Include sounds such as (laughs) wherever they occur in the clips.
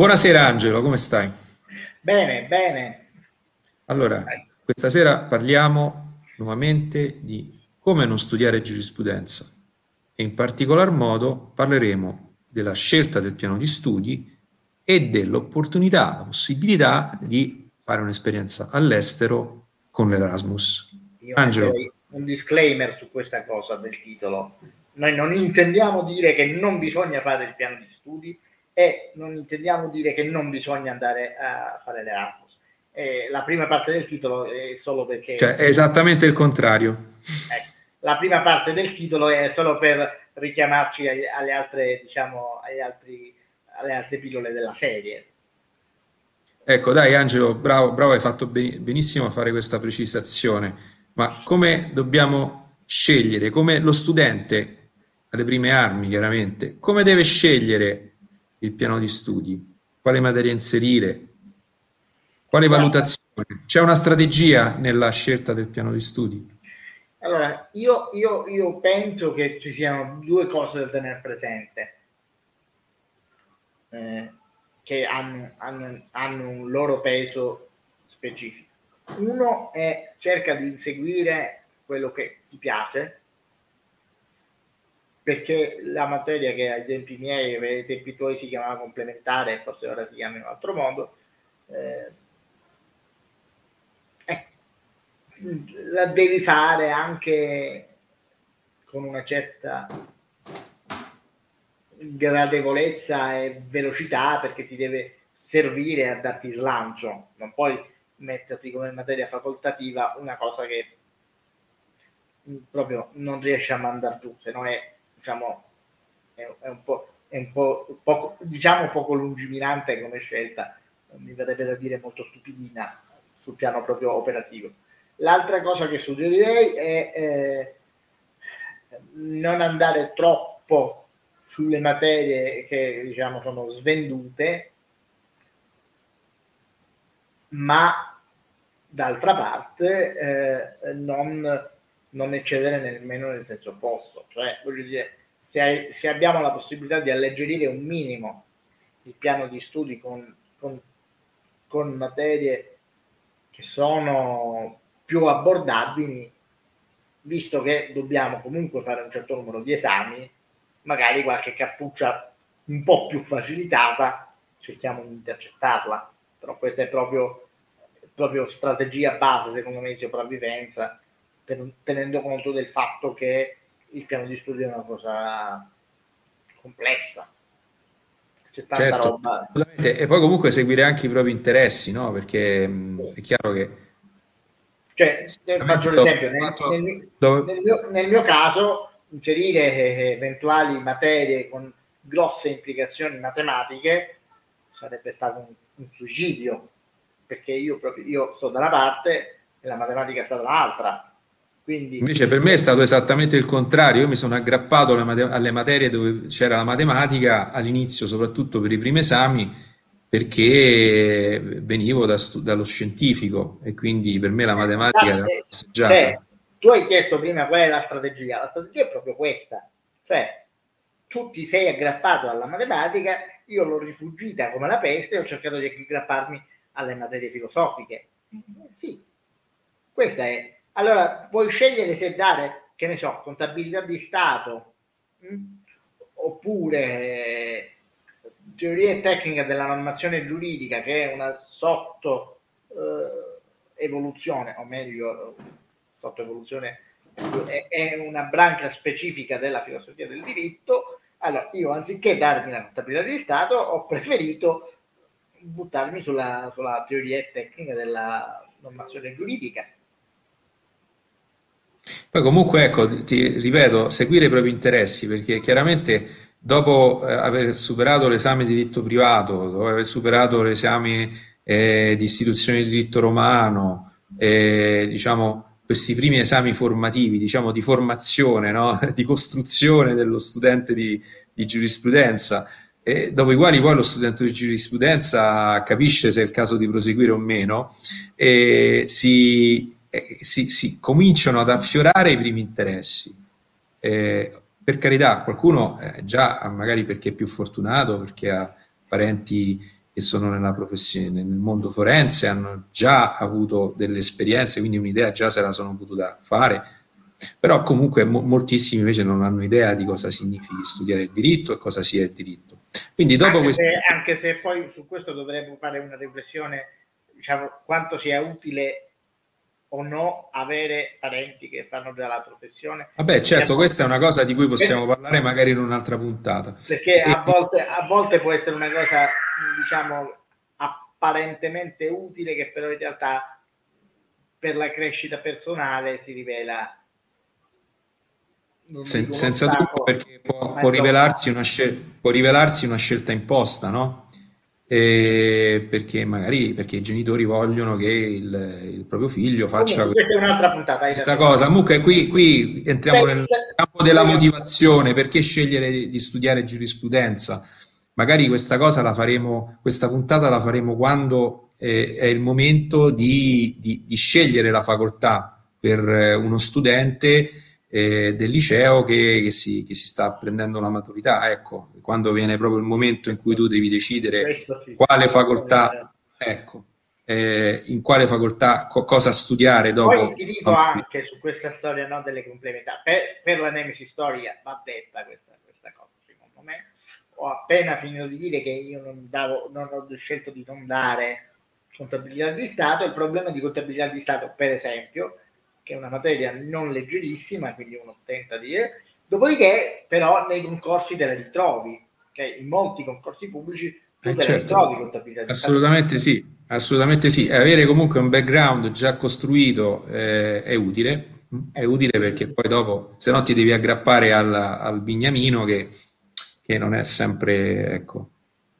Buonasera Angelo, come stai? Bene, bene. Allora, questa sera parliamo nuovamente di come non studiare giurisprudenza e in particolar modo parleremo della scelta del piano di studi e dell'opportunità, la possibilità di fare un'esperienza all'estero con l'Erasmus. Io Angelo. Un disclaimer su questa cosa del titolo. Noi non intendiamo dire che non bisogna fare il piano di studi, e non intendiamo dire che non bisogna andare a fare l'Erasmus. Eh, la prima parte del titolo è solo perché... Cioè, è esattamente il contrario. Ecco, la prima parte del titolo è solo per richiamarci alle altre, diciamo, agli altri, alle altre pillole della serie. Ecco, dai Angelo, bravo, bravo, hai fatto benissimo a fare questa precisazione. Ma come dobbiamo scegliere, come lo studente alle prime armi, chiaramente, come deve scegliere il piano di studi, quale materia inserire, quale valutazione. C'è una strategia nella scelta del piano di studi? Allora, io, io, io penso che ci siano due cose da tenere presente, eh, che hanno, hanno, hanno un loro peso specifico. Uno è cerca di inseguire quello che ti piace, perché la materia che ai tempi miei, ai tempi tuoi si chiamava complementare, forse ora si chiama in un altro modo, eh, eh, la devi fare anche con una certa gradevolezza e velocità perché ti deve servire a darti slancio, non puoi metterti come materia facoltativa una cosa che proprio non riesci a mandare tu, se no è diciamo, è, è un po', è un po' poco, diciamo poco lungimirante come scelta, mi verrebbe da dire molto stupidina sul piano proprio operativo. L'altra cosa che suggerirei è eh, non andare troppo sulle materie che diciamo sono svendute, ma d'altra parte eh, non non eccedere nemmeno nel senso opposto. Cioè, voglio dire, se, hai, se, abbiamo la possibilità di alleggerire un minimo il piano di studi con, con, con materie che sono più abbordabili, visto che dobbiamo comunque fare un certo numero di esami, magari qualche cartuccia un po' più facilitata, cerchiamo di intercettarla. Però questa è proprio, proprio strategia base, secondo me, di sopravvivenza tenendo conto del fatto che il piano di studio è una cosa complessa. C'è tanta certo, roba. E poi comunque seguire anche i propri interessi, no? Perché sì. è chiaro che... Cioè, faccio l'esempio, nel, nel, nel, mio, nel mio caso, inserire eh, eventuali materie con grosse implicazioni matematiche sarebbe stato un, un suicidio, perché io, proprio, io sto da una parte e la matematica sta dall'altra quindi... Invece per me è stato esattamente il contrario, io mi sono aggrappato alle, mate- alle materie dove c'era la matematica all'inizio, soprattutto per i primi esami, perché venivo da stu- dallo scientifico e quindi per me la matematica era una passeggiata. Cioè, tu hai chiesto prima qual è la strategia, la strategia è proprio questa, cioè tu ti sei aggrappato alla matematica, io l'ho rifugita come la peste e ho cercato di aggrapparmi alle materie filosofiche. Sì, questa è allora, puoi scegliere se dare, che ne so, contabilità di Stato mh? Mm, oppure eh, teoria e tecnica della normazione giuridica, che è una sotto eh, evoluzione, o meglio, sotto evoluzione è, è una branca specifica della filosofia del diritto. Allora, io anziché darmi la contabilità di Stato, ho preferito buttarmi sulla, sulla teoria e tecnica della normazione giuridica poi comunque, ecco, ti ripeto, seguire i propri interessi, perché chiaramente dopo eh, aver superato l'esame di diritto privato, dopo aver superato l'esame eh, di istituzione di diritto romano, eh, diciamo, questi primi esami formativi, diciamo, di formazione, no? (laughs) di costruzione dello studente di, di giurisprudenza, e dopo i quali poi lo studente di giurisprudenza capisce se è il caso di proseguire o meno, si eh, si, si, cominciano ad affiorare i primi interessi. Eh, per carità, qualcuno eh, già, magari perché è più fortunato, perché ha parenti che sono nella professione, nel mondo forense, hanno già avuto delle esperienze, quindi un'idea già se la sono potuta fare, però comunque mo- moltissimi invece non hanno idea di cosa significhi studiare il diritto e cosa sia il diritto. Quindi dopo anche, questo... se, anche se poi su questo dovremmo fare una riflessione, diciamo, quanto sia utile o no avere parenti che fanno già la professione. Vabbè, certo, questa è una cosa di cui possiamo parlare magari in un'altra puntata. Perché a, volte, a volte può essere una cosa, diciamo, apparentemente utile che però in realtà per la crescita personale si rivela Sen- senza dubbio perché può, può, rivelarsi scel- può, rivelarsi una scelta imposta, no? E perché magari perché i genitori vogliono che il, il proprio figlio faccia Comunque, questa è un'altra puntata questa cosa. Comunque qui, qui entriamo nel campo della motivazione, perché scegliere di studiare giurisprudenza? Magari questa cosa la faremo, questa puntata la faremo quando eh, è il momento di, di, di scegliere la facoltà per eh, uno studente eh, del liceo che, che, si, che, si, sta prendendo la maturità. Ecco, quando viene proprio il momento in cui tu devi decidere sì. quale facoltà, ecco, eh, in quale facoltà, co- cosa studiare dopo. Poi ti dico anche su questa storia no, delle complementari, per, per, la Nemesi Storia va detta questa, questa cosa, secondo me. Ho appena finito di dire che io non, davo, non ho scelto di non dare contabilità di Stato. Il problema di contabilità di Stato, per esempio, che è una materia non leggerissima, quindi uno tenta di. Dopodiché, però, nei concorsi te la ritrovi, okay? in molti concorsi pubblici tu eh, te certo. ritrovi contabilità. Assolutamente sì, assolutamente sì. Avere comunque un background già costruito eh, è utile, è utile perché poi dopo, se no ti devi aggrappare al, al bignamino che, che non è sempre, ecco,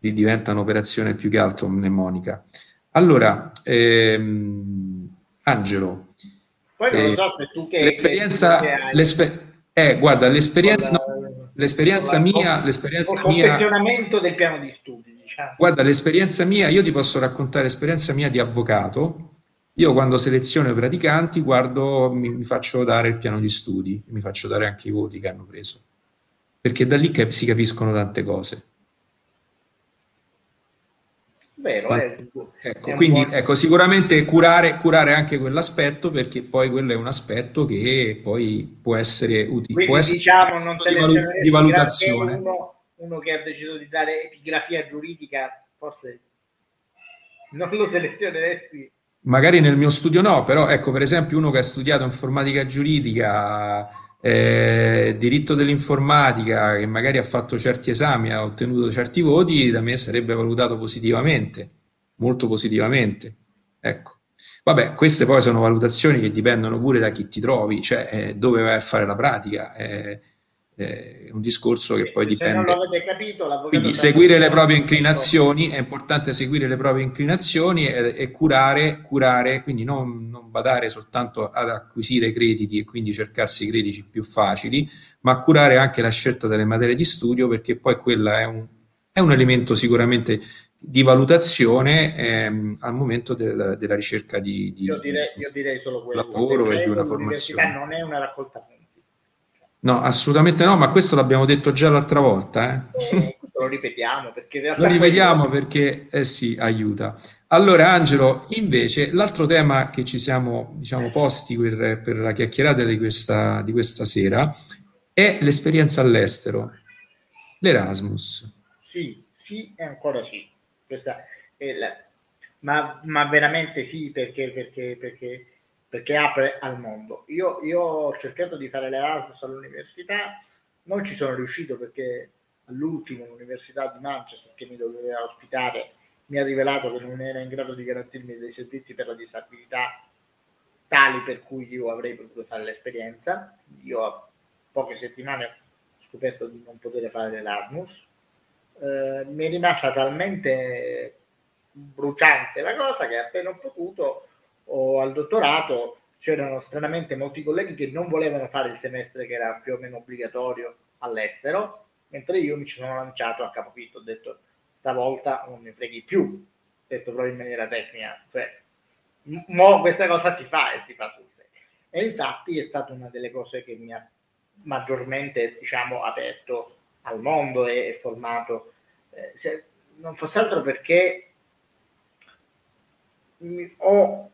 lì diventa un'operazione più che altro mnemonica. Allora, ehm, Angelo, poi non lo so se tu che... L'esperienza... L'esper- eh, guarda, l'esperienza... La, no, l'esperienza la, mia... L'esperienza il confezionamento mia, del piano di studi, diciamo. Guarda, l'esperienza mia... Io ti posso raccontare l'esperienza mia di avvocato. Io quando seleziono i praticanti, guardo, mi, mi faccio dare il piano di studi, mi faccio dare anche i voti che hanno preso. Perché da lì si capiscono tante cose. Vero, è, ecco, quindi buon... ecco, sicuramente curare, curare, anche quell'aspetto perché poi quello è un aspetto che poi può essere utile. Può essere diciamo non di, di valutazione. Uno, uno, che ha deciso di dare epigrafia giuridica, forse non lo selezioneresti. Magari nel mio studio no, però ecco per esempio uno che ha studiato informatica giuridica eh, diritto dell'informatica che magari ha fatto certi esami, ha ottenuto certi voti, da me sarebbe valutato positivamente, molto positivamente. Ecco. Vabbè, queste poi sono valutazioni che dipendono pure da chi ti trovi, cioè eh, dove vai a fare la pratica. Eh, è un discorso che poi dipende. Capito, Quindi seguire le proprie inclinazioni, è importante seguire le proprie inclinazioni e, e curare, curare, quindi non, non, badare soltanto ad acquisire crediti e quindi cercarsi i crediti più facili, ma curare anche la scelta delle materie di studio perché poi quella è un, è un elemento sicuramente di valutazione ehm, al momento del, della ricerca di, di io direi, io direi solo questo, lavoro e di una formazione. non è una raccolta No, assolutamente no, ma questo l'abbiamo detto già l'altra volta. Eh? Eh, lo ripetiamo perché Lo ripetiamo perché eh sì, aiuta. Allora, Angelo, invece, l'altro tema che ci siamo diciamo, posti per, per la chiacchierata di questa, di questa sera è l'esperienza all'estero, l'Erasmus. Sì, sì e ancora sì. Questa è la... ma, ma veramente sì, perché, perché, perché perché apre al mondo. Io, io ho cercato di fare l'Erasmus all'università, non ci sono riuscito perché all'ultimo l'Università di Manchester che mi doveva ospitare mi ha rivelato che non era in grado di garantirmi dei servizi per la disabilità tali per cui io avrei potuto fare l'esperienza. Io a poche settimane ho scoperto di non poter fare l'Erasmus. Eh, mi è rimasta talmente bruciante la cosa che appena ho potuto o al dottorato c'erano stranamente molti colleghi che non volevano fare il semestre che era più o meno obbligatorio all'estero, mentre io mi ci sono lanciato a capofitto, ho detto stavolta non mi freghi più, detto proprio in maniera tecnica, cioè mo questa cosa si fa e si fa sul serio. E infatti è stata una delle cose che mi ha maggiormente diciamo aperto al mondo e, e formato. Eh, se, non fosse altro perché ho,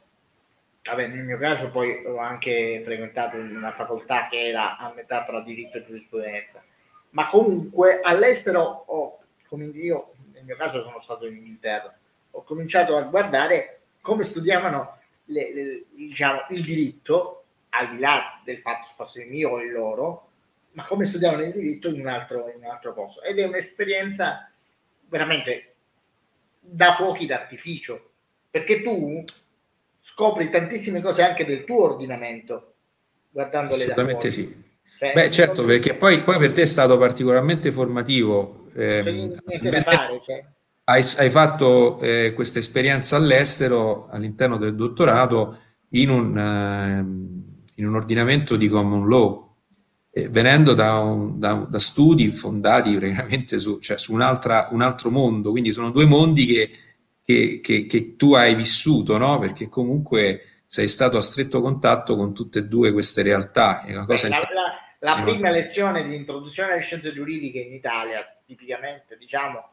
vabbè, nel mio caso poi ho anche frequentato una facoltà che era a metà tra diritto e giurisprudenza, ma comunque all'estero ho, come io nel mio caso sono stato in Inghilterra, ho cominciato a guardare come studiavano le, le, diciamo, il diritto, al di là del fatto fosse il mio o il loro, ma come studiavano il diritto in un altro, in un altro posto. Ed è un'esperienza veramente da fuochi d'artificio, perché tu scopri tantissime cose anche del tuo ordinamento guardandole Assolutamente sì. Cioè, Beh, certo, non... perché poi, poi, per te è stato particolarmente formativo. Eh, da fare, cioè. hai, hai, fatto eh, questa esperienza all'estero all'interno del dottorato in un, eh, in un ordinamento di common law, venendo da, un, da, da, studi fondati praticamente su, cioè, su un altro mondo, quindi sono due mondi che, che, che, che tu hai vissuto, no? perché comunque sei stato a stretto contatto con tutte e due queste realtà. È una cosa Beh, la, la, la prima lezione di introduzione alle scienze giuridiche in Italia, tipicamente diciamo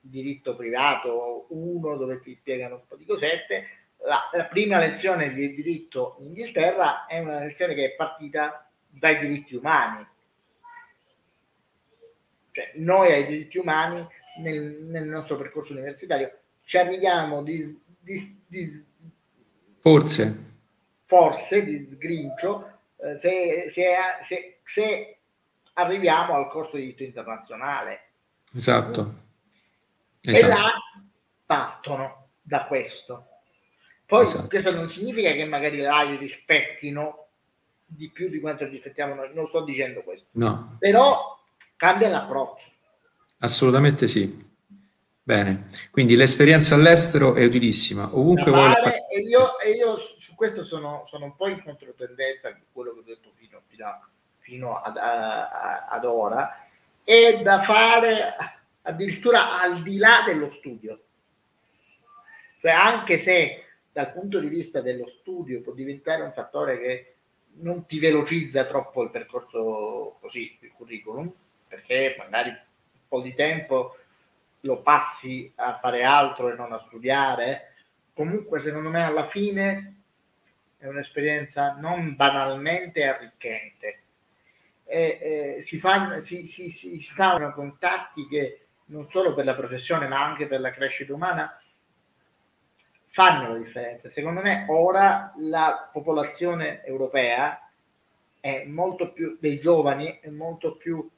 diritto privato 1 dove ti spiegano un po' di cosette, la, la prima lezione di diritto in Inghilterra è una lezione che è partita dai diritti umani. Cioè, noi ai diritti umani nel, nel nostro percorso universitario ci arriviamo di, di, di forse forse di sgrincio eh, se, se, se, se, arriviamo al corso di diritto internazionale esatto. esatto. e là partono da questo poi esatto. questo non significa che magari là li rispettino di più di quanto ci aspettiamo noi, non sto dicendo questo. No. Però cambia l'approccio. Assolutamente sì. Bene, quindi l'esperienza all'estero è utilissima. Ovunque vuoi... E io, e io su questo sono, sono, un po' in controtendenza con quello che ho detto fino, fino, fino ad, a, ad ora, è da fare addirittura al di là dello studio. Cioè anche se dal punto di vista dello studio può diventare un fattore che non ti velocizza troppo il percorso così, il curriculum, perché magari un po' di tempo lo passi a fare altro e non a studiare. Comunque, secondo me, alla fine è un'esperienza non banalmente arricchente. E, eh, si, fanno, si, si, si stavano contatti che non solo per la professione, ma anche per la crescita umana fanno la differenza. Secondo me ora la popolazione europea è molto più dei giovani, è molto più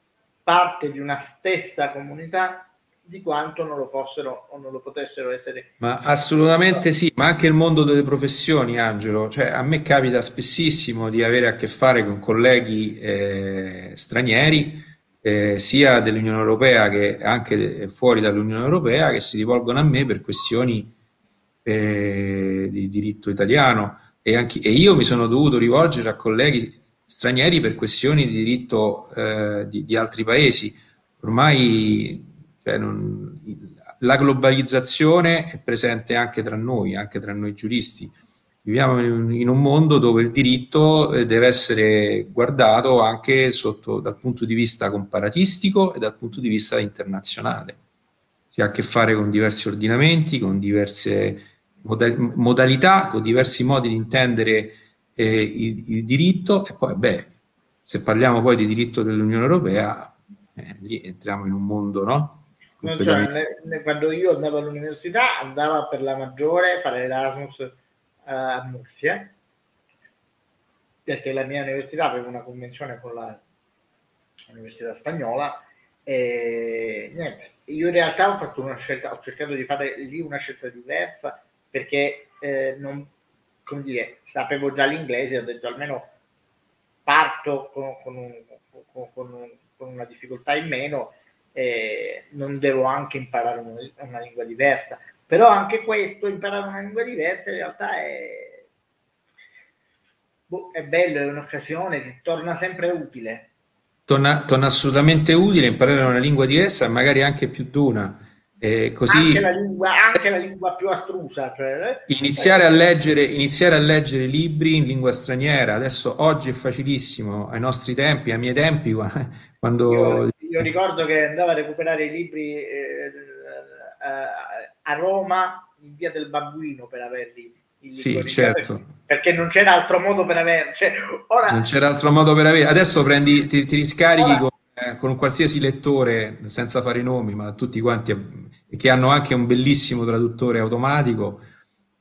parte di una stessa comunità di quanto non lo fossero o non lo potessero essere. Ma assolutamente sì, ma anche il mondo delle professioni, Angelo. Cioè, a me capita spessissimo di avere a che fare con colleghi eh, stranieri, eh, sia dell'Unione Europea che anche fuori dall'Unione Europea, che si rivolgono a me per questioni eh, di diritto italiano e, anche, e, io mi sono dovuto rivolgere a colleghi stranieri per questioni di diritto eh, di, di, altri paesi. Ormai cioè, non, la globalizzazione è presente anche tra noi, anche tra noi giuristi. Viviamo in un, mondo dove il diritto eh, deve essere guardato anche sotto, dal punto di vista comparatistico e dal punto di vista internazionale. Si ha a che fare con diversi ordinamenti, con diverse modalità, con diversi modi di intendere eh, il, il, diritto e poi, beh, se parliamo poi di diritto dell'Unione Europea, eh, lì entriamo in un mondo, no? Cioè, quando io andavo all'università andavo per la maggiore a fare l'Erasmus uh, a Murcia perché la mia università aveva una convenzione con la l'università spagnola e niente, io in realtà ho fatto una scelta, ho cercato di fare lì una scelta diversa perché eh, non, come dire, sapevo già l'inglese, ho detto almeno parto con, con, un, con, con una difficoltà in meno, eh, non devo anche imparare una, una, lingua diversa. Però anche questo, imparare una lingua diversa, in realtà è, boh, è bello, è un'occasione, ti torna sempre utile. Torna, torna assolutamente utile imparare una lingua diversa, magari anche più di una eh, così, anche, la lingua, anche la lingua più astrusa. Cioè, eh. iniziare, a leggere, iniziare a leggere libri in lingua straniera. Adesso oggi è facilissimo, ai nostri tempi, ai miei tempi, quando... Io, ricordo che andavo a recuperare i libri eh, a Roma in via del Babbuino per averli sì, certo. Perché non c'era altro modo per avere. Cioè, ora... Non c'era altro modo per avere. Adesso prendi, ti, ti riscarichi ora... con, eh, con, qualsiasi lettore, senza fare i nomi, ma tutti quanti, che hanno anche un bellissimo traduttore automatico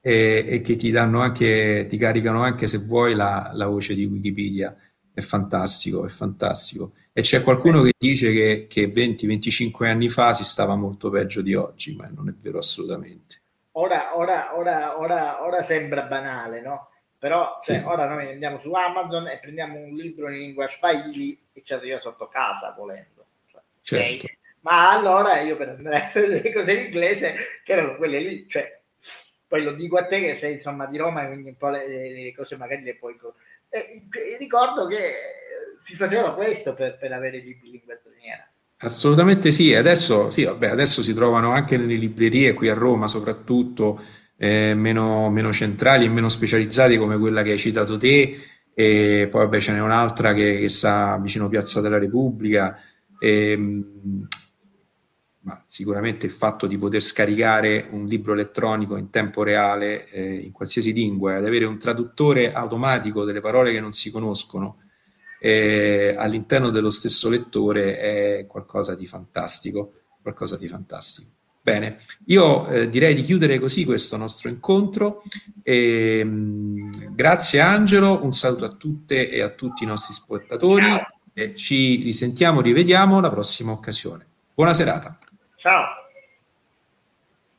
e, e che ti danno anche, ti caricano anche se vuoi la, la voce di Wikipedia. È fantastico, è fantastico. E c'è qualcuno che dice che, che 20-25 anni fa si stava molto peggio di oggi, ma non è vero assolutamente ora, ora, ora, ora, ora sembra banale, no? Però cioè, sì. ora noi andiamo su Amazon e prendiamo un libro in lingua swahili e ci arriva sotto casa volendo. Cioè, certo. okay? Ma allora io per andare a le cose in inglese, che erano quelle lì, cioè, poi lo dico a te che sei insomma di Roma, quindi un po' le, le cose magari le puoi... E, ricordo che si faceva questo per, per avere libri in lingua straniera. Assolutamente sì, adesso, sì vabbè, adesso si trovano anche nelle librerie, qui a Roma soprattutto, eh, meno, meno, centrali e meno specializzati come quella che hai citato te, e poi vabbè ce n'è un'altra che, che sta vicino Piazza della Repubblica, e, ehm, ma sicuramente il fatto di poter scaricare un libro elettronico in tempo reale eh, in qualsiasi lingua, ad avere un traduttore automatico delle parole che non si conoscono, eh, all'interno dello stesso lettore è qualcosa di fantastico, qualcosa di fantastico. Bene, io eh, direi di chiudere così questo nostro incontro. E, mh, grazie Angelo, un saluto a tutte e a tutti i nostri spettatori e ci risentiamo, rivediamo la prossima occasione. Buona serata. Tchau.